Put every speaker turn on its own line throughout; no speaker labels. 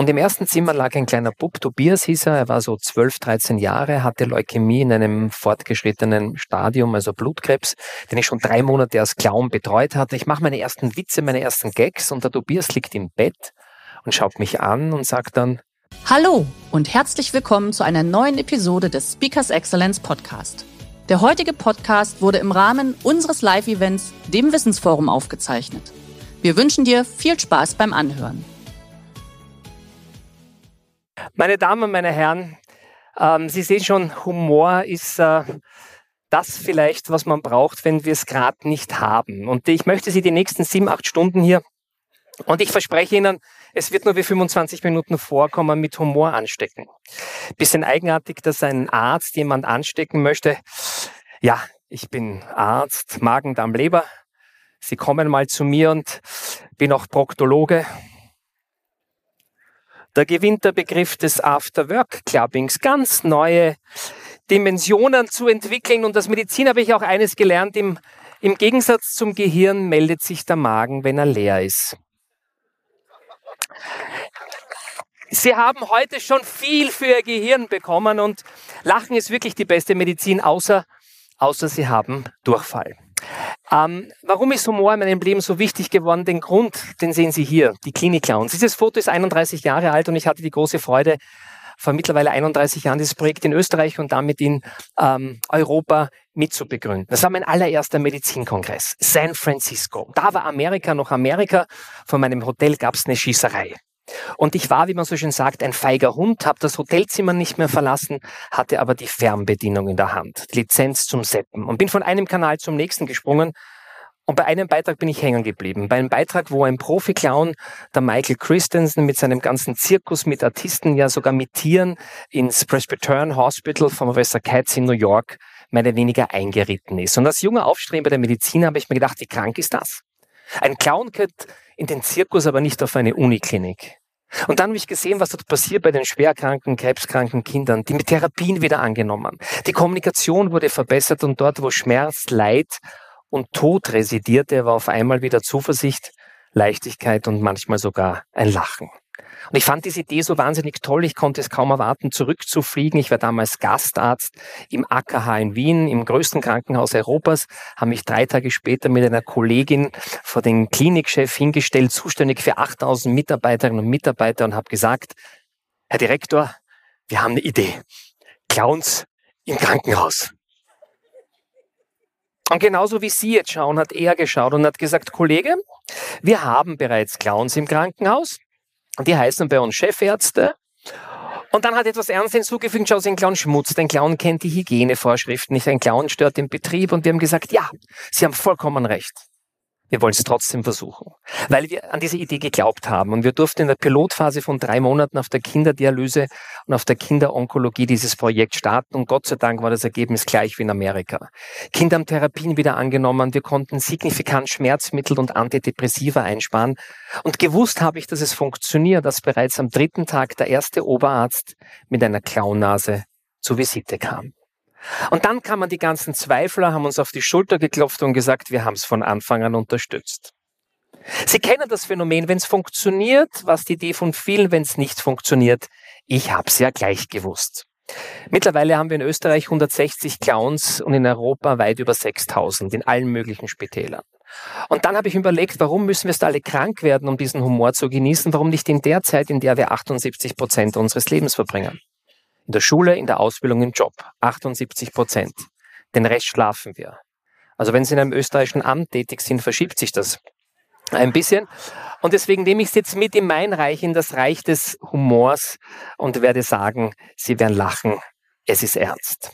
Und im ersten Zimmer lag ein kleiner Bub, Tobias hieß er, er war so 12, 13 Jahre, hatte Leukämie in einem fortgeschrittenen Stadium, also Blutkrebs, den ich schon drei Monate als Clown betreut hatte. Ich mache meine ersten Witze, meine ersten Gags und der Tobias liegt im Bett und schaut mich an und sagt dann,
Hallo und herzlich willkommen zu einer neuen Episode des Speakers Excellence Podcast. Der heutige Podcast wurde im Rahmen unseres Live-Events, dem Wissensforum, aufgezeichnet. Wir wünschen dir viel Spaß beim Anhören.
Meine Damen, meine Herren, ähm, Sie sehen schon, Humor ist äh, das vielleicht, was man braucht, wenn wir es gerade nicht haben. Und ich möchte Sie die nächsten sieben, acht Stunden hier und ich verspreche Ihnen, es wird nur wie 25 Minuten vorkommen mit Humor anstecken. Bisschen eigenartig, dass ein Arzt jemand anstecken möchte. Ja, ich bin Arzt, Magen, Darm, Leber. Sie kommen mal zu mir und bin auch Proktologe da gewinnt der Begriff des After-Work-Clubbings ganz neue Dimensionen zu entwickeln. Und als Medizin habe ich auch eines gelernt, im, im Gegensatz zum Gehirn meldet sich der Magen, wenn er leer ist. Sie haben heute schon viel für Ihr Gehirn bekommen und Lachen ist wirklich die beste Medizin, außer, außer Sie haben Durchfall. Ähm, warum ist Humor in meinem Leben so wichtig geworden? Den Grund, den sehen Sie hier, die Klinik Clowns. Dieses Foto ist 31 Jahre alt und ich hatte die große Freude, vor mittlerweile 31 Jahren dieses Projekt in Österreich und damit in ähm, Europa mitzubegründen. Das war mein allererster Medizinkongress, San Francisco. Da war Amerika noch Amerika. Von meinem Hotel gab es eine Schießerei. Und ich war, wie man so schön sagt, ein feiger Hund, habe das Hotelzimmer nicht mehr verlassen, hatte aber die Fernbedienung in der Hand, die Lizenz zum Seppen und bin von einem Kanal zum nächsten gesprungen. Und bei einem Beitrag bin ich hängen geblieben. Bei einem Beitrag, wo ein Profi-Clown, der Michael Christensen, mit seinem ganzen Zirkus mit Artisten, ja sogar mit Tieren ins Presbyterian Hospital von Professor Katz in New York oder weniger eingeritten ist. Und als junger Aufstrebender der Medizin habe ich mir gedacht, wie krank ist das? Ein Clown gehört in den Zirkus, aber nicht auf eine Uniklinik. Und dann habe ich gesehen, was dort passiert bei den schwerkranken, krebskranken Kindern, die mit Therapien wieder angenommen. Die Kommunikation wurde verbessert und dort, wo Schmerz, Leid und Tod residierte, war auf einmal wieder Zuversicht, Leichtigkeit und manchmal sogar ein Lachen. Und ich fand diese Idee so wahnsinnig toll, ich konnte es kaum erwarten, zurückzufliegen. Ich war damals Gastarzt im AKH in Wien, im größten Krankenhaus Europas, habe mich drei Tage später mit einer Kollegin vor den Klinikchef hingestellt, zuständig für 8000 Mitarbeiterinnen und Mitarbeiter und habe gesagt, Herr Direktor, wir haben eine Idee. Clowns im Krankenhaus. Und genauso wie Sie jetzt schauen, hat er geschaut und hat gesagt, Kollege, wir haben bereits Clowns im Krankenhaus. Die heißen bei uns Chefärzte. Und dann hat etwas ernst hinzugefügt, schau, ein Clown schmutzt. Ein Clown kennt die Hygienevorschriften nicht. Ein Clown stört den Betrieb. Und wir haben gesagt, ja, Sie haben vollkommen recht. Wir wollen es trotzdem versuchen, weil wir an diese Idee geglaubt haben. Und wir durften in der Pilotphase von drei Monaten auf der Kinderdialyse und auf der Kinderonkologie dieses Projekt starten. Und Gott sei Dank war das Ergebnis gleich wie in Amerika. Kinder haben Therapien wieder angenommen. Wir konnten signifikant Schmerzmittel und Antidepressiva einsparen. Und gewusst habe ich, dass es funktioniert, dass bereits am dritten Tag der erste Oberarzt mit einer Klaunase zur Visite kam. Und dann kamen die ganzen Zweifler, haben uns auf die Schulter geklopft und gesagt, wir haben es von Anfang an unterstützt. Sie kennen das Phänomen, wenn es funktioniert, was die Idee von vielen, wenn es nicht funktioniert. Ich habe es ja gleich gewusst. Mittlerweile haben wir in Österreich 160 Clowns und in Europa weit über 6000 in allen möglichen Spitälern. Und dann habe ich überlegt, warum müssen wir es alle krank werden, um diesen Humor zu genießen? Warum nicht in der Zeit, in der wir 78 Prozent unseres Lebens verbringen? In der Schule, in der Ausbildung, im Job. 78 Prozent. Den Rest schlafen wir. Also wenn Sie in einem österreichischen Amt tätig sind, verschiebt sich das ein bisschen. Und deswegen nehme ich es jetzt mit in mein Reich, in das Reich des Humors und werde sagen, Sie werden lachen, es ist ernst.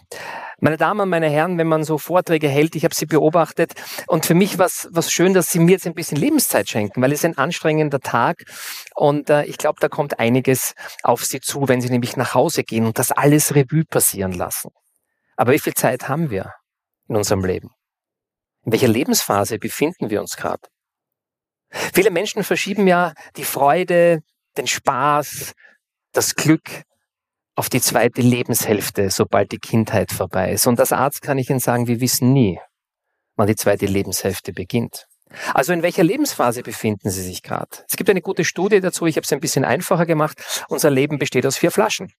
Meine Damen, meine Herren, wenn man so Vorträge hält, ich habe sie beobachtet und für mich war es schön, dass Sie mir jetzt ein bisschen Lebenszeit schenken, weil es ein anstrengender Tag und äh, ich glaube, da kommt einiges auf Sie zu, wenn Sie nämlich nach Hause gehen und das alles Revue passieren lassen. Aber wie viel Zeit haben wir in unserem Leben? In welcher Lebensphase befinden wir uns gerade? Viele Menschen verschieben ja die Freude, den Spaß, das Glück auf die zweite Lebenshälfte, sobald die Kindheit vorbei ist. Und als Arzt kann ich Ihnen sagen, wir wissen nie, wann die zweite Lebenshälfte beginnt. Also in welcher Lebensphase befinden Sie sich gerade? Es gibt eine gute Studie dazu, ich habe es ein bisschen einfacher gemacht. Unser Leben besteht aus vier Flaschen.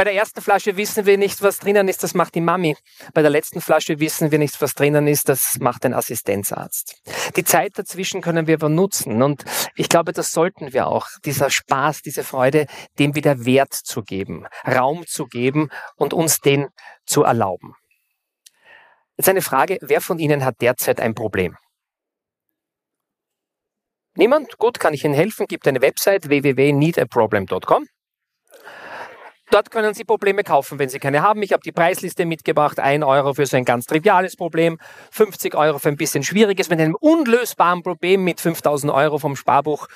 Bei der ersten Flasche wissen wir nicht, was drinnen ist, das macht die Mami. Bei der letzten Flasche wissen wir nicht, was drinnen ist, das macht ein Assistenzarzt. Die Zeit dazwischen können wir aber nutzen und ich glaube, das sollten wir auch, dieser Spaß, diese Freude, dem wieder Wert zu geben, Raum zu geben und uns den zu erlauben. Jetzt eine Frage, wer von Ihnen hat derzeit ein Problem? Niemand? Gut, kann ich Ihnen helfen? Gibt eine Website www.needaproblem.com. Dort können Sie Probleme kaufen, wenn Sie keine haben. Ich habe die Preisliste mitgebracht. Ein Euro für so ein ganz triviales Problem, 50 Euro für ein bisschen schwieriges. Mit einem unlösbaren Problem mit 5000 Euro vom Sparbuch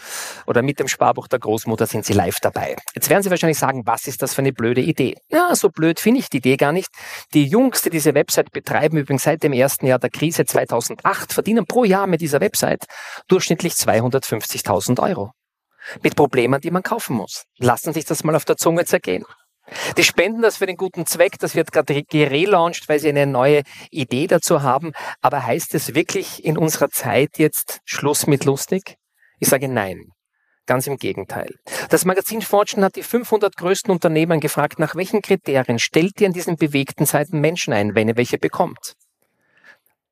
oder mit dem Sparbuch der Großmutter sind Sie live dabei. Jetzt werden Sie wahrscheinlich sagen, was ist das für eine blöde Idee? Ja, so blöd finde ich die Idee gar nicht. Die Jungs, die diese Website betreiben, übrigens seit dem ersten Jahr der Krise 2008, verdienen pro Jahr mit dieser Website durchschnittlich 250.000 Euro mit Problemen, die man kaufen muss. Lassen Sie sich das mal auf der Zunge zergehen. Die spenden das für den guten Zweck, das wird gerade gelauncht, weil sie eine neue Idee dazu haben. Aber heißt es wirklich in unserer Zeit jetzt Schluss mit lustig? Ich sage nein. Ganz im Gegenteil. Das Magazin Fortune hat die 500 größten Unternehmen gefragt, nach welchen Kriterien stellt ihr in diesen bewegten Zeiten Menschen ein, wenn ihr welche bekommt?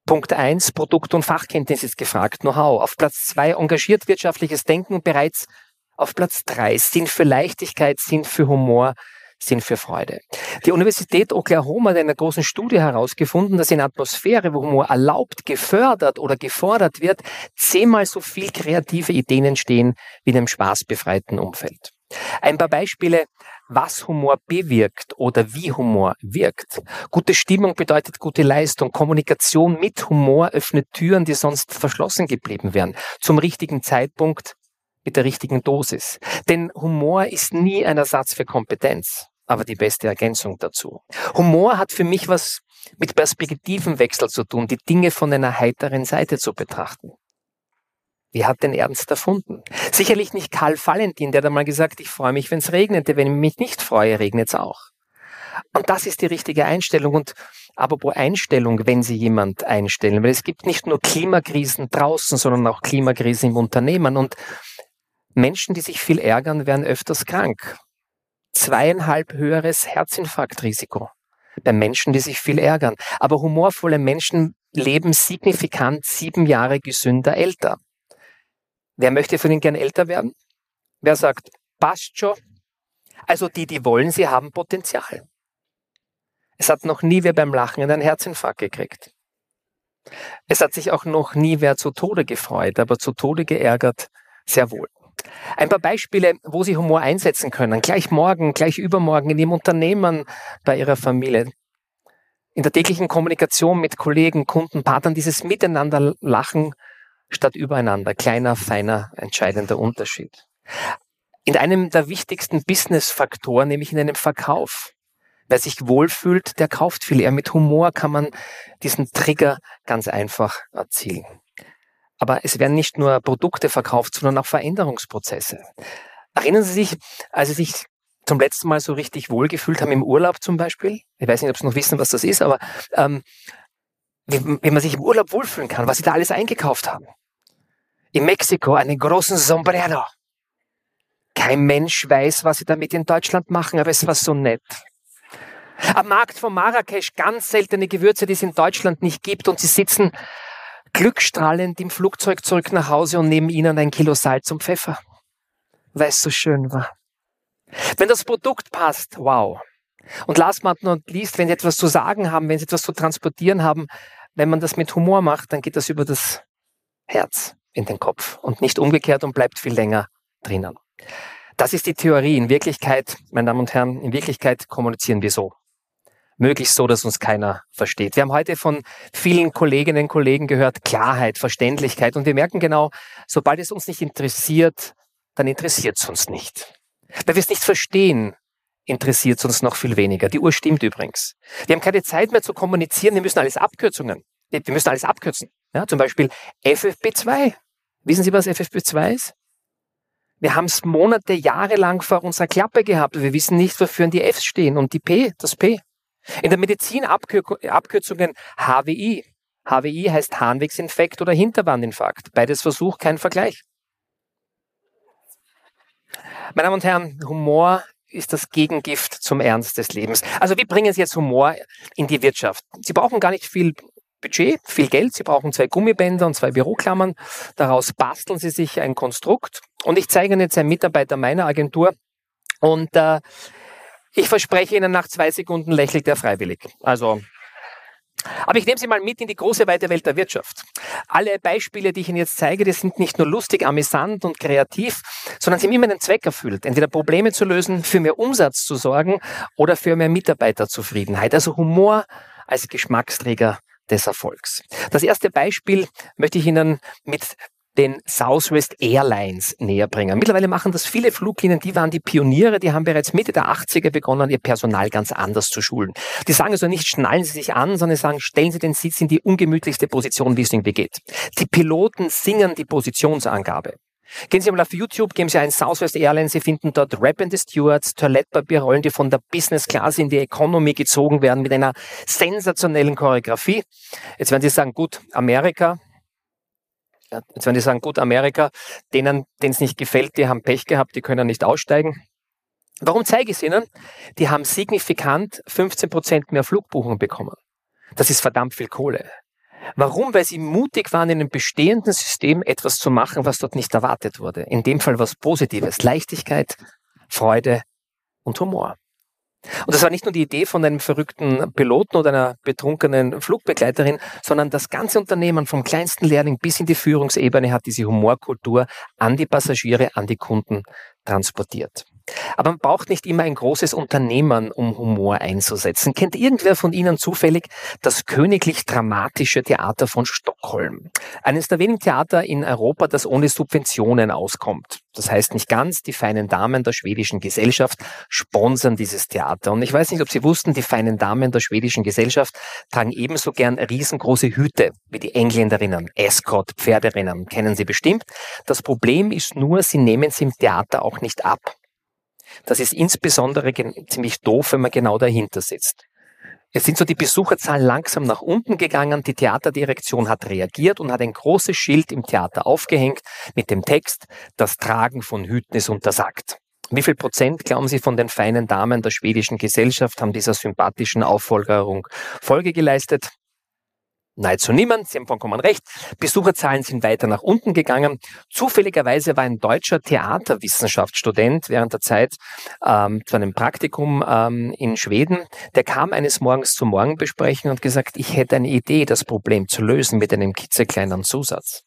Punkt eins: Produkt- und Fachkenntnis ist gefragt, Know-how. Auf Platz zwei engagiert wirtschaftliches Denken bereits auf Platz drei Sinn für Leichtigkeit, Sinn für Humor, sind für Freude. Die Universität Oklahoma hat in einer großen Studie herausgefunden, dass in Atmosphäre, wo Humor erlaubt, gefördert oder gefordert wird, zehnmal so viel kreative Ideen entstehen wie in einem spaßbefreiten Umfeld. Ein paar Beispiele, was Humor bewirkt oder wie Humor wirkt. Gute Stimmung bedeutet gute Leistung. Kommunikation mit Humor öffnet Türen, die sonst verschlossen geblieben wären. Zum richtigen Zeitpunkt mit der richtigen Dosis. Denn Humor ist nie ein Ersatz für Kompetenz aber die beste Ergänzung dazu. Humor hat für mich was mit Perspektivenwechsel zu tun, die Dinge von einer heiteren Seite zu betrachten. Wer hat den Ernst erfunden? Sicherlich nicht Karl Valentin, der hat einmal gesagt, ich freue mich, wenn es regnet, wenn ich mich nicht freue, regnet es auch. Und das ist die richtige Einstellung. Und apropos Einstellung, wenn Sie jemand einstellen, weil es gibt nicht nur Klimakrisen draußen, sondern auch Klimakrisen im Unternehmen. Und Menschen, die sich viel ärgern, werden öfters krank zweieinhalb höheres Herzinfarktrisiko bei Menschen, die sich viel ärgern. Aber humorvolle Menschen leben signifikant sieben Jahre gesünder älter. Wer möchte von Ihnen gern älter werden? Wer sagt, passt schon? Also die, die wollen, sie haben Potenzial. Es hat noch nie wer beim Lachen einen Herzinfarkt gekriegt. Es hat sich auch noch nie wer zu Tode gefreut, aber zu Tode geärgert sehr wohl. Ein paar Beispiele, wo Sie Humor einsetzen können. Gleich morgen, gleich übermorgen in Ihrem Unternehmen, bei Ihrer Familie. In der täglichen Kommunikation mit Kollegen, Kunden, Partnern, dieses Miteinander lachen statt übereinander. Kleiner, feiner, entscheidender Unterschied. In einem der wichtigsten Business-Faktoren, nämlich in einem Verkauf. Wer sich wohlfühlt, der kauft viel. Eher mit Humor kann man diesen Trigger ganz einfach erzielen. Aber es werden nicht nur Produkte verkauft, sondern auch Veränderungsprozesse. Erinnern Sie sich, als Sie sich zum letzten Mal so richtig wohlgefühlt haben im Urlaub zum Beispiel? Ich weiß nicht, ob Sie noch wissen, was das ist, aber ähm, wie, man sich im Urlaub wohlfühlen kann, was Sie da alles eingekauft haben. In Mexiko einen großen Sombrero. Kein Mensch weiß, was Sie damit in Deutschland machen, aber es war so nett. Am Markt von Marrakesch ganz seltene Gewürze, die es in Deutschland nicht gibt und Sie sitzen glückstrahlend im Flugzeug zurück nach Hause und neben ihnen ein Kilo Salz und Pfeffer, weil es so schön war. Wenn das Produkt passt, wow. Und last but not least, wenn sie etwas zu sagen haben, wenn sie etwas zu transportieren haben, wenn man das mit Humor macht, dann geht das über das Herz in den Kopf und nicht umgekehrt und bleibt viel länger drinnen. Das ist die Theorie. In Wirklichkeit, meine Damen und Herren, in Wirklichkeit kommunizieren wir so. Möglichst so, dass uns keiner versteht. Wir haben heute von vielen Kolleginnen und Kollegen gehört, Klarheit, Verständlichkeit. Und wir merken genau, sobald es uns nicht interessiert, dann interessiert es uns nicht. Weil wir es nicht verstehen, interessiert es uns noch viel weniger. Die Uhr stimmt übrigens. Wir haben keine Zeit mehr zu kommunizieren, wir müssen alles Abkürzungen. Wir müssen alles abkürzen. Ja, zum Beispiel FFP2. Wissen Sie, was FFP2 ist? Wir haben es Monate, Jahre lang vor unserer Klappe gehabt. Wir wissen nicht, wofür die Fs stehen und die P, das P. In der Medizin Abkür Abkürzungen HWI. HWI heißt Harnwegsinfekt oder Hinterwandinfarkt. Beides Versuch, kein Vergleich. Meine Damen und Herren, Humor ist das Gegengift zum Ernst des Lebens. Also wie bringen Sie jetzt Humor in die Wirtschaft? Sie brauchen gar nicht viel Budget, viel Geld. Sie brauchen zwei Gummibänder und zwei Büroklammern. Daraus basteln Sie sich ein Konstrukt. Und ich zeige Ihnen jetzt einen Mitarbeiter meiner Agentur. Und äh, ich verspreche Ihnen, nach zwei Sekunden lächelt er freiwillig. Also, aber ich nehme Sie mal mit in die große weite Welt der Wirtschaft. Alle Beispiele, die ich Ihnen jetzt zeige, die sind nicht nur lustig, amüsant und kreativ, sondern sie haben immer einen Zweck erfüllt. Entweder Probleme zu lösen, für mehr Umsatz zu sorgen oder für mehr Mitarbeiterzufriedenheit. Also Humor als Geschmacksträger des Erfolgs. Das erste Beispiel möchte ich Ihnen mit den Southwest Airlines näher bringen. Mittlerweile machen das viele Fluglinien, die waren die Pioniere, die haben bereits Mitte der 80er begonnen, ihr Personal ganz anders zu schulen. Die sagen also nicht, schnallen Sie sich an, sondern sagen, stellen Sie den Sitz in die ungemütlichste Position, wie es irgendwie geht. Die Piloten singen die Positionsangabe. Gehen Sie mal auf YouTube, geben Sie ein Southwest Airlines, Sie finden dort Rap and the Stewards, Toilettpapierrollen, die von der Business Class in die Economy gezogen werden mit einer sensationellen Choreografie. Jetzt werden Sie sagen, gut, Amerika, Jetzt werden die sagen, gut, Amerika, denen, denen es nicht gefällt, die haben Pech gehabt, die können nicht aussteigen. Warum zeige ich es Ihnen? Die haben signifikant 15 Prozent mehr Flugbuchungen bekommen. Das ist verdammt viel Kohle. Warum? Weil sie mutig waren, in einem bestehenden System etwas zu machen, was dort nicht erwartet wurde. In dem Fall was Positives. Leichtigkeit, Freude und Humor. Und das war nicht nur die Idee von einem verrückten Piloten oder einer betrunkenen Flugbegleiterin, sondern das ganze Unternehmen vom kleinsten Lehrling bis in die Führungsebene hat diese Humorkultur an die Passagiere, an die Kunden transportiert. Aber man braucht nicht immer ein großes Unternehmen, um Humor einzusetzen. Kennt irgendwer von Ihnen zufällig das Königlich Dramatische Theater von Stockholm? Eines der wenigen Theater in Europa, das ohne Subventionen auskommt. Das heißt nicht ganz, die feinen Damen der schwedischen Gesellschaft sponsern dieses Theater. Und ich weiß nicht, ob Sie wussten, die feinen Damen der schwedischen Gesellschaft tragen ebenso gern riesengroße Hüte wie die Engländerinnen. Escort, Pferderinnen, kennen Sie bestimmt. Das Problem ist nur, sie nehmen sie im Theater auch nicht ab. Das ist insbesondere ziemlich doof, wenn man genau dahinter sitzt. Es sind so die Besucherzahlen langsam nach unten gegangen. Die Theaterdirektion hat reagiert und hat ein großes Schild im Theater aufgehängt mit dem Text, das Tragen von Hüten ist untersagt. Wie viel Prozent, glauben Sie, von den feinen Damen der schwedischen Gesellschaft haben dieser sympathischen Auffolgerung Folge geleistet? Nahezu niemand, Sie haben vollkommen recht. Besucherzahlen sind weiter nach unten gegangen. Zufälligerweise war ein deutscher Theaterwissenschaftsstudent während der Zeit ähm, zu einem Praktikum ähm, in Schweden. Der kam eines Morgens zur Morgenbesprechung und gesagt, ich hätte eine Idee, das Problem zu lösen mit einem kitzekleinen Zusatz.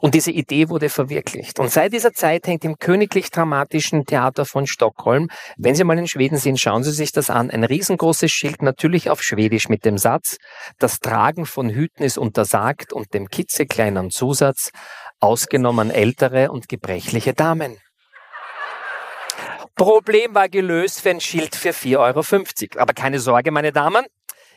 Und diese Idee wurde verwirklicht. Und seit dieser Zeit hängt im Königlich Dramatischen Theater von Stockholm, wenn Sie mal in Schweden sind, schauen Sie sich das an, ein riesengroßes Schild natürlich auf Schwedisch mit dem Satz, das Tragen von Hüten ist untersagt und dem kitzekleinen Zusatz, ausgenommen ältere und gebrechliche Damen. Problem war gelöst für ein Schild für 4,50 Euro. Aber keine Sorge, meine Damen,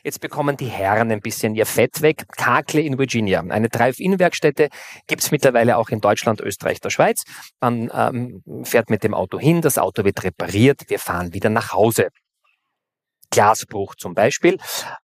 Jetzt bekommen die Herren ein bisschen ihr Fett weg. Kakle in Virginia. Eine Drive-In-Werkstätte gibt's mittlerweile auch in Deutschland, Österreich, der Schweiz. Man ähm, fährt mit dem Auto hin, das Auto wird repariert, wir fahren wieder nach Hause. Glasbruch zum Beispiel.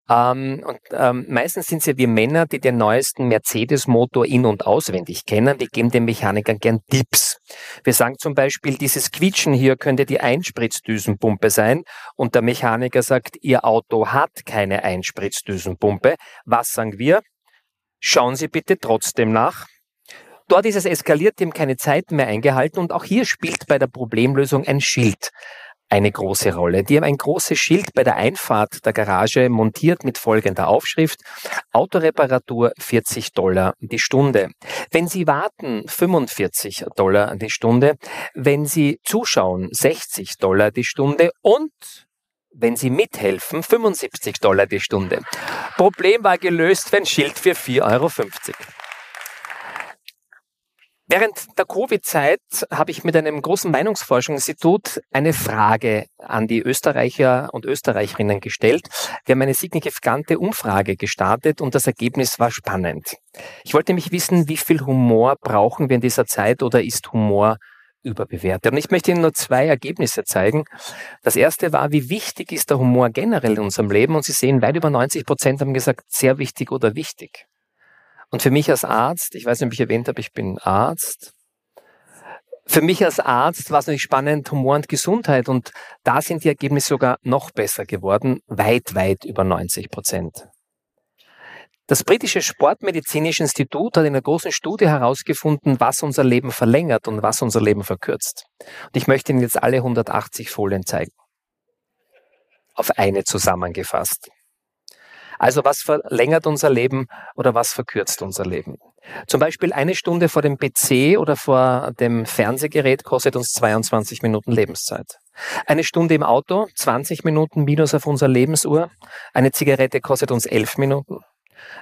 Ähm, und ähm, meistens sind es ja wir Männer, die den neuesten Mercedes-Motor in- und auswendig kennen. Wir geben den Mechanikern gern Tipps. Wir sagen zum Beispiel, dieses Quietschen hier könnte die Einspritzdüsenpumpe sein. Und der Mechaniker sagt, Ihr Auto hat keine Einspritzdüsenpumpe. Was sagen wir? Schauen Sie bitte trotzdem nach. Dort ist es eskaliert, dem keine Zeit mehr eingehalten und auch hier spielt bei der Problemlösung ein Schild eine große Rolle. Die haben ein großes Schild bei der Einfahrt der Garage montiert mit folgender Aufschrift. Autoreparatur 40 Dollar die Stunde. Wenn Sie warten, 45 Dollar die Stunde. Wenn Sie zuschauen, 60 Dollar die Stunde. Und wenn Sie mithelfen, 75 Dollar die Stunde. Problem war gelöst ein Schild für 4,50 Euro. Während der Covid-Zeit habe ich mit einem großen Meinungsforschungsinstitut eine Frage an die Österreicher und Österreicherinnen gestellt. Wir haben eine signifikante Umfrage gestartet und das Ergebnis war spannend. Ich wollte mich wissen, wie viel Humor brauchen wir in dieser Zeit oder ist Humor überbewertet? Und ich möchte Ihnen nur zwei Ergebnisse zeigen. Das erste war, wie wichtig ist der Humor generell in unserem Leben? Und Sie sehen, weit über 90 Prozent haben gesagt, sehr wichtig oder wichtig. Und für mich als Arzt, ich weiß nicht, ob ich erwähnt habe, ich bin Arzt. Für mich als Arzt war es natürlich spannend, Humor und Gesundheit. Und da sind die Ergebnisse sogar noch besser geworden, weit, weit über 90 Prozent. Das britische Sportmedizinische Institut hat in einer großen Studie herausgefunden, was unser Leben verlängert und was unser Leben verkürzt. Und ich möchte Ihnen jetzt alle 180 Folien zeigen. Auf eine zusammengefasst. Also was verlängert unser Leben oder was verkürzt unser Leben? Zum Beispiel eine Stunde vor dem PC oder vor dem Fernsehgerät kostet uns 22 Minuten Lebenszeit. Eine Stunde im Auto, 20 Minuten minus auf unserer Lebensuhr. Eine Zigarette kostet uns 11 Minuten.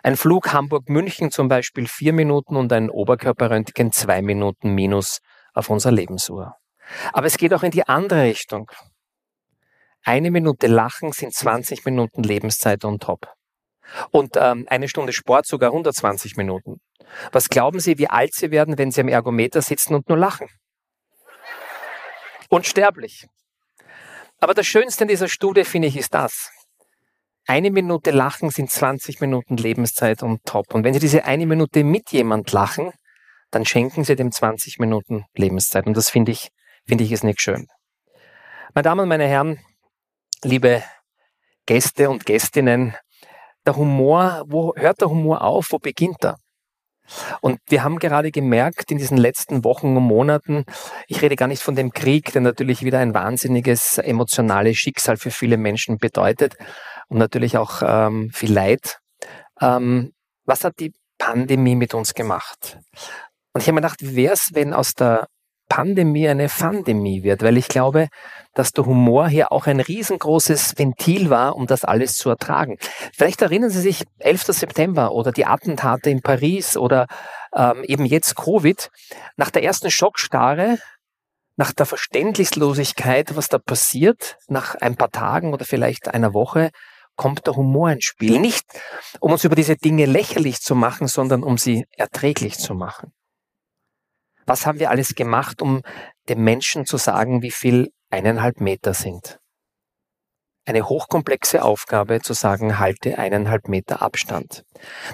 Ein Flug Hamburg-München zum Beispiel 4 Minuten und ein Oberkörperröntgen 2 Minuten minus auf unserer Lebensuhr. Aber es geht auch in die andere Richtung. Eine Minute Lachen sind 20 Minuten Lebenszeit on top. Und ähm, eine Stunde Sport sogar 120 Minuten. Was glauben Sie, wie alt Sie werden, wenn Sie am Ergometer sitzen und nur lachen? Unsterblich. Aber das Schönste in dieser Studie, finde ich, ist das. Eine Minute Lachen sind 20 Minuten Lebenszeit und top. Und wenn Sie diese eine Minute mit jemand lachen, dann schenken Sie dem 20 Minuten Lebenszeit. Und das finde ich, finde ich ist nicht schön. Meine Damen und meine Herren, liebe Gäste und Gästinnen, der Humor, wo hört der Humor auf, wo beginnt er? Und wir haben gerade gemerkt in diesen letzten Wochen und Monaten, ich rede gar nicht von dem Krieg, der natürlich wieder ein wahnsinniges emotionales Schicksal für viele Menschen bedeutet und natürlich auch ähm, viel Leid. Ähm, was hat die Pandemie mit uns gemacht? Und ich habe mir gedacht, wie wäre es, wenn aus der Pandemie eine Fandemie wird, weil ich glaube, dass der Humor hier auch ein riesengroßes Ventil war, um das alles zu ertragen. Vielleicht erinnern Sie sich 11. September oder die Attentate in Paris oder ähm, eben jetzt Covid. Nach der ersten Schockstarre, nach der Verständnislosigkeit, was da passiert, nach ein paar Tagen oder vielleicht einer Woche, kommt der Humor ins Spiel. Nicht, um uns über diese Dinge lächerlich zu machen, sondern um sie erträglich zu machen. Was haben wir alles gemacht, um dem Menschen zu sagen, wie viel eineinhalb Meter sind? Eine hochkomplexe Aufgabe zu sagen, halte eineinhalb Meter Abstand.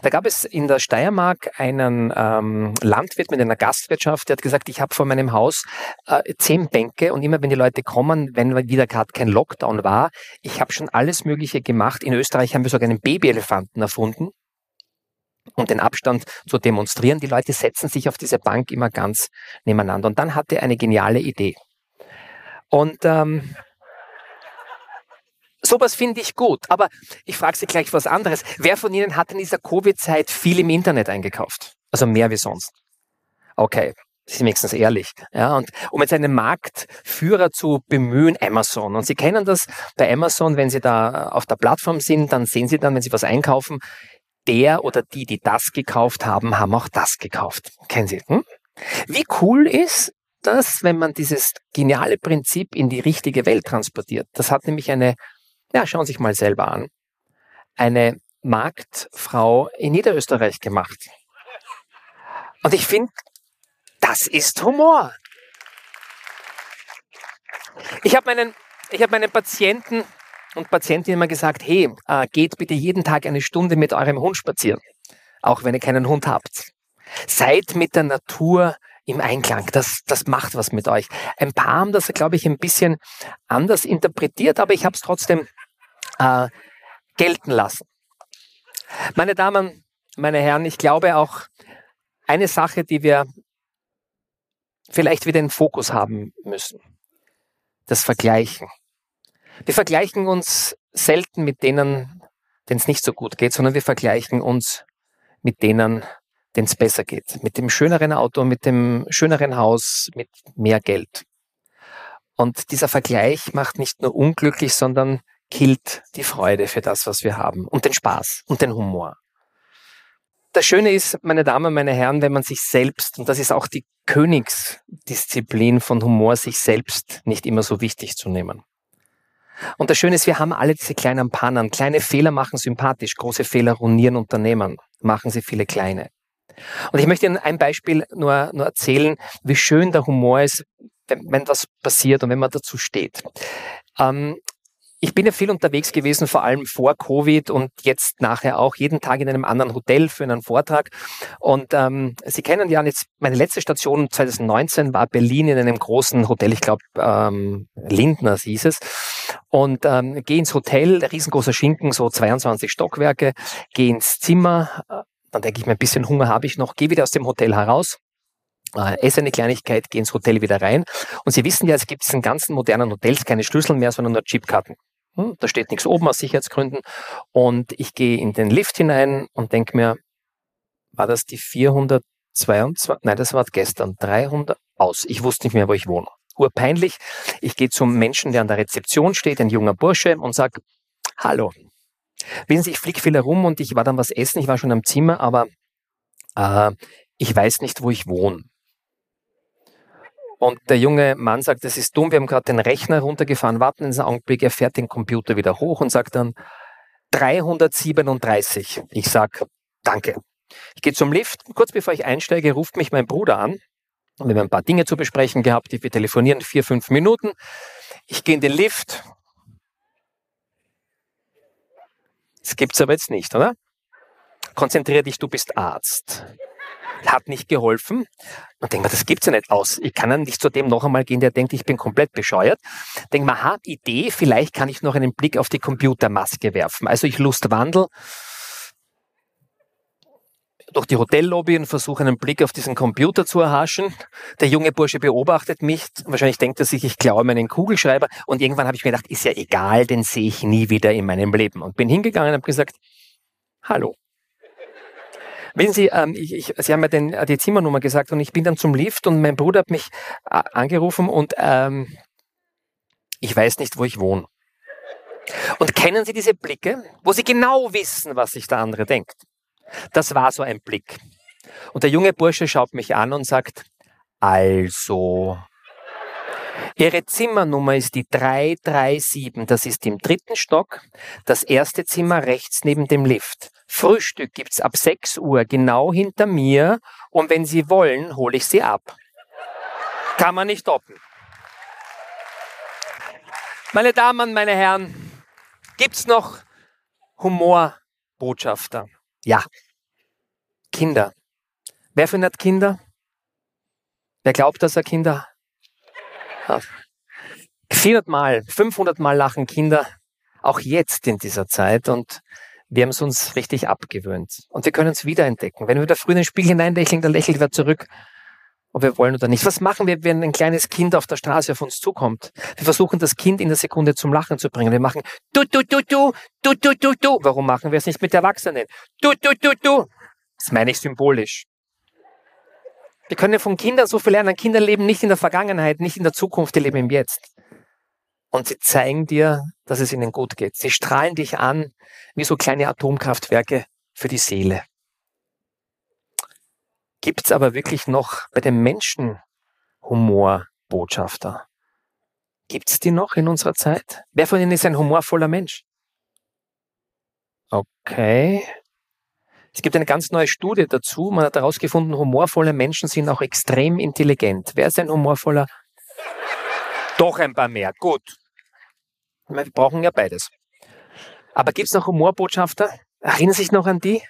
Da gab es in der Steiermark einen ähm, Landwirt mit einer Gastwirtschaft, der hat gesagt, ich habe vor meinem Haus äh, zehn Bänke und immer wenn die Leute kommen, wenn wieder gerade kein Lockdown war, ich habe schon alles Mögliche gemacht. In Österreich haben wir sogar einen Babyelefanten erfunden um den Abstand zu demonstrieren. Die Leute setzen sich auf diese Bank immer ganz nebeneinander. Und dann hatte er eine geniale Idee. Und ähm, sowas finde ich gut. Aber ich frage Sie gleich was anderes. Wer von Ihnen hat in dieser Covid-Zeit viel im Internet eingekauft? Also mehr wie sonst. Okay, Sie sind wenigstens ehrlich. Ja, und um jetzt einen Marktführer zu bemühen, Amazon. Und Sie kennen das bei Amazon, wenn Sie da auf der Plattform sind, dann sehen Sie dann, wenn Sie was einkaufen, der oder die, die das gekauft haben, haben auch das gekauft. Kennen Sie? Hm? Wie cool ist das, wenn man dieses geniale Prinzip in die richtige Welt transportiert? Das hat nämlich eine, ja, schauen Sie sich mal selber an, eine Marktfrau in Niederösterreich gemacht. Und ich finde, das ist Humor. Ich habe meinen, ich habe meinen Patienten und Patientinnen immer gesagt, hey, äh, geht bitte jeden Tag eine Stunde mit eurem Hund spazieren, auch wenn ihr keinen Hund habt. Seid mit der Natur im Einklang. Das, das macht was mit euch. Ein paar haben das, glaube ich, ein bisschen anders interpretiert, aber ich habe es trotzdem äh, gelten lassen. Meine Damen, meine Herren, ich glaube auch eine Sache, die wir vielleicht wieder in Fokus haben müssen. Das Vergleichen. Wir vergleichen uns selten mit denen, denen es nicht so gut geht, sondern wir vergleichen uns mit denen, denen es besser geht. Mit dem schöneren Auto, mit dem schöneren Haus, mit mehr Geld. Und dieser Vergleich macht nicht nur unglücklich, sondern killt die Freude für das, was wir haben und den Spaß und den Humor. Das Schöne ist, meine Damen, meine Herren, wenn man sich selbst, und das ist auch die Königsdisziplin von Humor, sich selbst nicht immer so wichtig zu nehmen. Und das Schöne ist, wir haben alle diese kleinen Pannen. Kleine Fehler machen sympathisch, große Fehler ruinieren Unternehmen, machen sie viele kleine. Und ich möchte Ihnen ein Beispiel nur, nur erzählen, wie schön der Humor ist, wenn, wenn was passiert und wenn man dazu steht. Ähm, ich bin ja viel unterwegs gewesen, vor allem vor Covid und jetzt nachher auch jeden Tag in einem anderen Hotel für einen Vortrag. Und ähm, Sie kennen ja jetzt, meine letzte Station 2019 war Berlin in einem großen Hotel, ich glaube ähm, Lindners hieß es. Und ähm, gehe ins Hotel, riesengroßer Schinken, so 22 Stockwerke, gehe ins Zimmer, dann denke ich mir, ein bisschen Hunger habe ich noch, gehe wieder aus dem Hotel heraus, äh, esse eine Kleinigkeit, gehe ins Hotel wieder rein. Und Sie wissen ja, es gibt in ganzen modernen Hotels keine Schlüssel mehr, sondern nur Chipkarten. Hm, da steht nichts oben aus Sicherheitsgründen. Und ich gehe in den Lift hinein und denke mir, war das die 422? Nein, das war gestern. 300 aus. Ich wusste nicht mehr, wo ich wohne. Urpeinlich. Ich gehe zum Menschen, der an der Rezeption steht, ein junger Bursche, und sage, hallo. Wissen Sie, ich fliege viel herum und ich war dann was essen. Ich war schon am Zimmer, aber äh, ich weiß nicht, wo ich wohne. Und der junge Mann sagt, das ist dumm, wir haben gerade den Rechner runtergefahren, warten in einen Augenblick, er fährt den Computer wieder hoch und sagt dann 337. Ich sag, danke. Ich gehe zum Lift, kurz bevor ich einsteige, ruft mich mein Bruder an. Wir haben ein paar Dinge zu besprechen gehabt, wir telefonieren vier, fünf Minuten. Ich gehe in den Lift. Das gibt's aber jetzt nicht, oder? Konzentriere dich, du bist Arzt hat nicht geholfen. Und denke mir, das gibt's ja nicht aus. Ich kann ja nicht zu dem noch einmal gehen, der denkt, ich bin komplett bescheuert. Denke mir, ha, Idee, vielleicht kann ich noch einen Blick auf die Computermaske werfen. Also ich Lustwandel durch die Hotellobby und versuche einen Blick auf diesen Computer zu erhaschen. Der junge Bursche beobachtet mich. Wahrscheinlich denkt er sich, ich klaue meinen Kugelschreiber. Und irgendwann habe ich mir gedacht, ist ja egal, den sehe ich nie wieder in meinem Leben. Und bin hingegangen und habe gesagt, hallo, Wissen Sie, ähm, ich, ich, Sie haben ja den, äh, die Zimmernummer gesagt und ich bin dann zum Lift und mein Bruder hat mich äh, angerufen und ähm, ich weiß nicht, wo ich wohne. Und kennen Sie diese Blicke, wo Sie genau wissen, was sich der andere denkt? Das war so ein Blick. Und der junge Bursche schaut mich an und sagt, also, Ihre Zimmernummer ist die 337. Das ist im dritten Stock. Das erste Zimmer rechts neben dem Lift. Frühstück gibt's ab 6 Uhr genau hinter mir. Und wenn Sie wollen, hole ich Sie ab. Kann man nicht doppen. Meine Damen, meine Herren, gibt's noch Humorbotschafter? Ja. Kinder. Wer findet Kinder? Wer glaubt, dass er Kinder 400 Mal, 500 Mal lachen Kinder, auch jetzt in dieser Zeit. Und wir haben es uns richtig abgewöhnt. Und wir können es wiederentdecken. Wenn wir da früh in den Spiegel hineinlächeln, dann lächelt wer zurück, ob wir wollen oder nicht. Was machen wir, wenn ein kleines Kind auf der Straße auf uns zukommt? Wir versuchen, das Kind in der Sekunde zum Lachen zu bringen. Wir machen du, du, du, du, du, du, du, du. Warum machen wir es nicht mit Erwachsenen? Du, du, du, du. Das meine ich symbolisch. Wir können von Kindern so viel lernen. Kinder leben nicht in der Vergangenheit, nicht in der Zukunft, die leben im Jetzt. Und sie zeigen dir, dass es ihnen gut geht. Sie strahlen dich an wie so kleine Atomkraftwerke für die Seele. Gibt es aber wirklich noch bei den Menschen Humorbotschafter? Gibt es die noch in unserer Zeit? Wer von ihnen ist ein humorvoller Mensch? Okay, es gibt eine ganz neue Studie dazu. Man hat herausgefunden, humorvolle Menschen sind auch extrem intelligent. Wer ist ein humorvoller? Doch ein paar mehr. Gut. Wir brauchen ja beides. Aber gibt es noch Humorbotschafter? Erinnern Sie sich noch an die?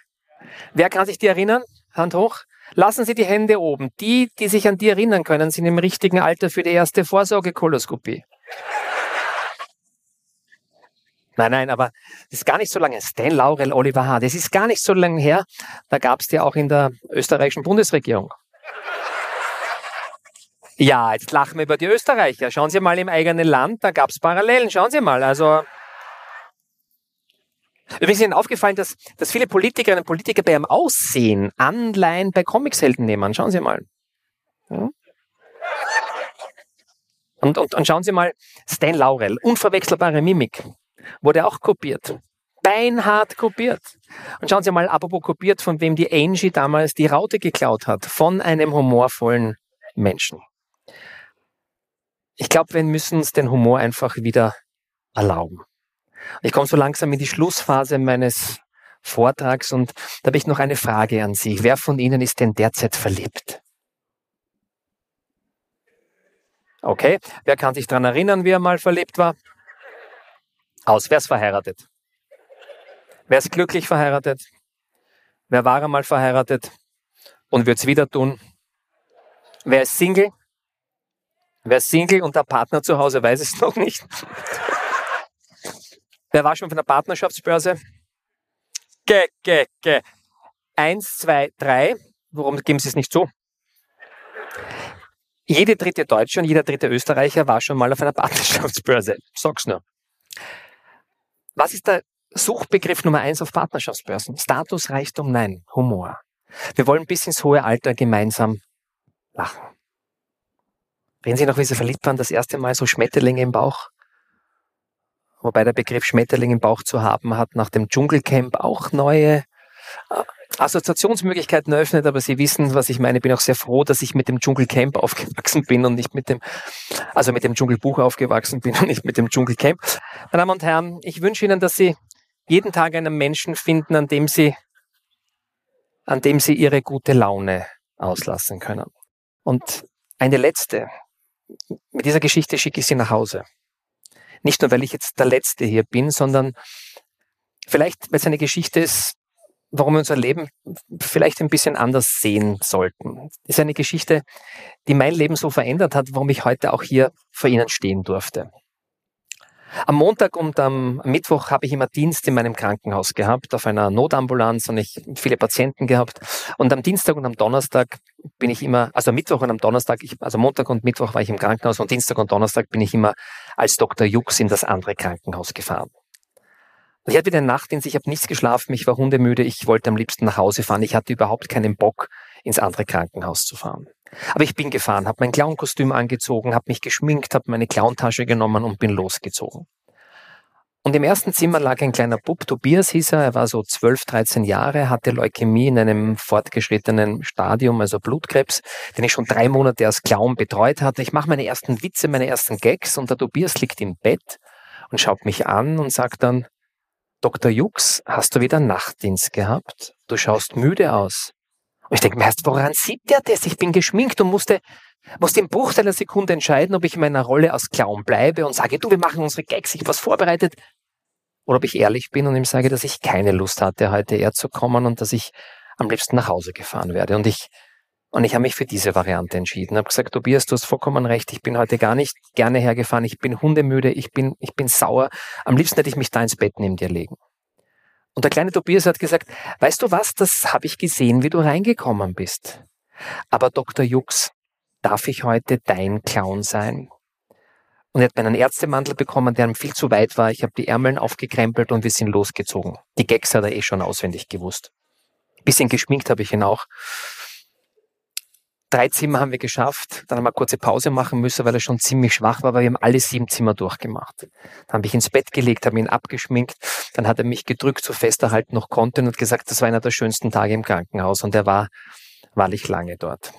Wer kann sich die erinnern? Hand hoch. Lassen Sie die Hände oben. Die, die sich an die erinnern können, sind im richtigen Alter für die erste Vorsorgekoloskopie. Nein, nein, aber das ist gar nicht so lange. Stan Laurel, Oliver Hahn, das ist gar nicht so lange her. Da gab es die auch in der österreichischen Bundesregierung. Ja, jetzt lachen wir über die Österreicher. Schauen Sie mal im eigenen Land, da gab es Parallelen. Schauen Sie mal, also. Übrigens ist Ihnen aufgefallen, dass, dass viele Politikerinnen und Politiker bei ihrem Aussehen Anleihen bei Comicshelden nehmen. Schauen Sie mal. Ja? Und, und, und schauen Sie mal, Stan Laurel, unverwechselbare Mimik. wurde auch kopiert. Beinhart kopiert. Und schauen Sie mal, apropos kopiert, von wem die Angie damals die Raute geklaut hat. Von einem humorvollen Menschen. Ich glaube, wir müssen uns den Humor einfach wieder erlauben. Ich komme so langsam in die Schlussphase meines Vortrags und da habe ich noch eine Frage an Sie. Wer von Ihnen ist denn derzeit verliebt? Okay, wer kann sich daran erinnern, wie er mal verliebt war? Aus, wer ist verheiratet? Wer ist glücklich verheiratet? Wer war einmal verheiratet und wird es wieder tun? Wer ist Single? Wer Single und der Partner zu Hause weiß es noch nicht. Wer war schon von der Partnerschaftsbörse? Ge, ge, ge. Eins, zwei, drei. Warum geben Sie es nicht zu? Jede dritte Deutsche und jeder dritte Österreicher war schon mal auf einer Partnerschaftsbörse. Sag's nur. Was ist der Suchbegriff Nummer eins auf Partnerschaftsbörsen? Status, Reichtum, nein, Humor. Wir wollen bis ins hohe Alter gemeinsam lachen. Reden Sie noch, wie Sie verliebt waren, das erste Mal so Schmetterlinge im Bauch? Wobei der Begriff Schmetterling im Bauch zu haben hat nach dem Dschungelcamp auch neue äh, Assoziationsmöglichkeiten eröffnet, aber Sie wissen, was ich meine. Ich bin auch sehr froh, dass ich mit dem Dschungelcamp aufgewachsen bin und nicht mit dem, also mit dem Dschungelbuch aufgewachsen bin und nicht mit dem Dschungelcamp. Meine Damen und Herren, ich wünsche Ihnen, dass Sie jeden Tag einen Menschen finden, an dem Sie, an dem Sie Ihre gute Laune auslassen können. Und eine letzte. Mit dieser Geschichte schicke ich Sie nach Hause. Nicht nur, weil ich jetzt der Letzte hier bin, sondern vielleicht, weil es eine Geschichte ist, warum wir unser Leben vielleicht ein bisschen anders sehen sollten. Das ist eine Geschichte, die mein Leben so verändert hat, warum ich heute auch hier vor Ihnen stehen durfte. Am Montag und am Mittwoch habe ich immer Dienst in meinem Krankenhaus gehabt, auf einer Notambulanz und ich viele Patienten gehabt. Und am Dienstag und am Donnerstag bin ich immer, also am Mittwoch und am Donnerstag, ich, also Montag und Mittwoch war ich im Krankenhaus und Dienstag und Donnerstag bin ich immer als Dr. Jux in das andere Krankenhaus gefahren. Und ich hatte wieder eine Nachtdienst, ich habe nichts geschlafen, ich war hundemüde, ich wollte am liebsten nach Hause fahren, ich hatte überhaupt keinen Bock, ins andere Krankenhaus zu fahren. Aber ich bin gefahren, habe mein Clownkostüm angezogen, habe mich geschminkt, habe meine Clowntasche genommen und bin losgezogen. Und im ersten Zimmer lag ein kleiner Bub, Tobias hieß er, er war so 12, 13 Jahre, hatte Leukämie in einem fortgeschrittenen Stadium, also Blutkrebs, den ich schon drei Monate als Clown betreut hatte. Ich mache meine ersten Witze, meine ersten Gags und der Tobias liegt im Bett und schaut mich an und sagt dann, Dr. Jux, hast du wieder Nachtdienst gehabt? Du schaust müde aus. Und ich denke mir woran sieht der das? Ich bin geschminkt und musste, musste im Bruchteil einer Sekunde entscheiden, ob ich in meiner Rolle als Clown bleibe und sage, du, wir machen unsere Gags, ich habe was vorbereitet. Oder ob ich ehrlich bin und ihm sage, dass ich keine Lust hatte, heute eher zu kommen und dass ich am liebsten nach Hause gefahren werde. Und ich, und ich habe mich für diese Variante entschieden. habe gesagt, Tobias, du hast vollkommen recht. Ich bin heute gar nicht gerne hergefahren. Ich bin hundemüde. Ich bin, ich bin sauer. Am liebsten hätte ich mich da ins Bett neben dir legen. Und der kleine Tobias hat gesagt, weißt du was, das habe ich gesehen, wie du reingekommen bist. Aber Dr. Jux, darf ich heute dein Clown sein? Und er hat meinen Ärztemantel bekommen, der ihm viel zu weit war. Ich habe die Ärmeln aufgekrempelt und wir sind losgezogen. Die Gags hat er eh schon auswendig gewusst. Bisschen geschminkt habe ich ihn auch. Drei Zimmer haben wir geschafft. Dann haben wir eine kurze Pause machen müssen, weil er schon ziemlich schwach war, aber wir haben alle sieben Zimmer durchgemacht. Dann habe ich ins Bett gelegt, habe ihn abgeschminkt. Dann hat er mich gedrückt, so fest er halt noch konnte und gesagt, das war einer der schönsten Tage im Krankenhaus und er war wahrlich lange dort.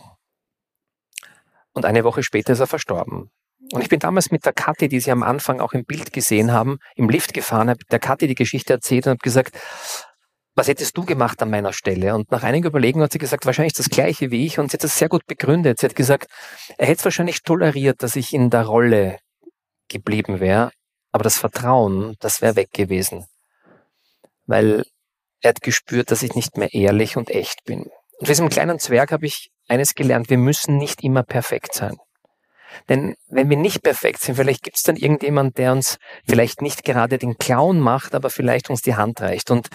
Und eine Woche später ist er verstorben. Und ich bin damals mit der Kathi, die Sie am Anfang auch im Bild gesehen haben, im Lift gefahren, habe der Kathi die Geschichte erzählt und habe gesagt, was hättest du gemacht an meiner Stelle? Und nach einigen Überlegen hat sie gesagt, wahrscheinlich das Gleiche wie ich. Und sie hat das sehr gut begründet. Sie hat gesagt, er hätte es wahrscheinlich toleriert, dass ich in der Rolle geblieben wäre. Aber das Vertrauen, das wäre weg gewesen. Weil er hat gespürt, dass ich nicht mehr ehrlich und echt bin. Und für diesem kleinen Zwerg habe ich eines gelernt, wir müssen nicht immer perfekt sein. Denn wenn wir nicht perfekt sind, vielleicht gibt es dann irgendjemand, der uns vielleicht nicht gerade den Clown macht, aber vielleicht uns die Hand reicht. Und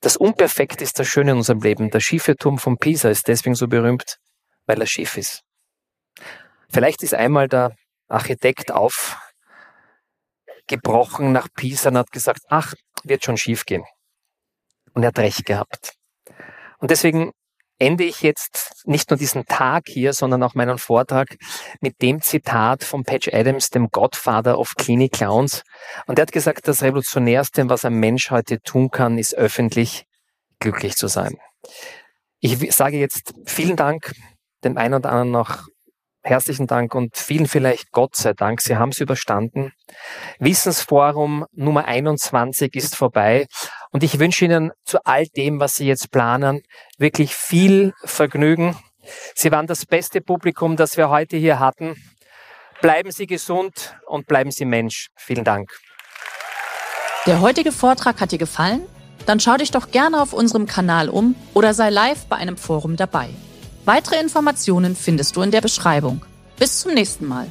das Unperfekt ist das Schöne in unserem Leben. Der schiefe Turm von Pisa ist deswegen so berühmt, weil er schief ist. Vielleicht ist einmal der Architekt aufgebrochen nach Pisa und hat gesagt, ach, wird schon schief gehen. Und er hat recht gehabt. Und deswegen ende ich jetzt nicht nur diesen Tag hier, sondern auch meinen Vortrag mit dem Zitat von Patch Adams, dem Godfather of Clinic Clowns. Und er hat gesagt, das Revolutionärste, was ein Mensch heute tun kann, ist öffentlich glücklich zu sein. Ich sage jetzt vielen Dank, dem einen oder anderen noch herzlichen Dank und vielen vielleicht Gott sei Dank, Sie haben es überstanden. Wissensforum Nummer 21 ist vorbei und ich wünsche Ihnen zu all dem, was Sie jetzt planen, wirklich viel Vergnügen. Sie waren das beste Publikum, das wir heute hier hatten. Bleiben Sie gesund und bleiben Sie Mensch. Vielen Dank.
Der heutige Vortrag hat dir gefallen? Dann schau dich doch gerne auf unserem Kanal um oder sei live bei einem Forum dabei. Weitere Informationen findest du in der Beschreibung. Bis zum nächsten Mal.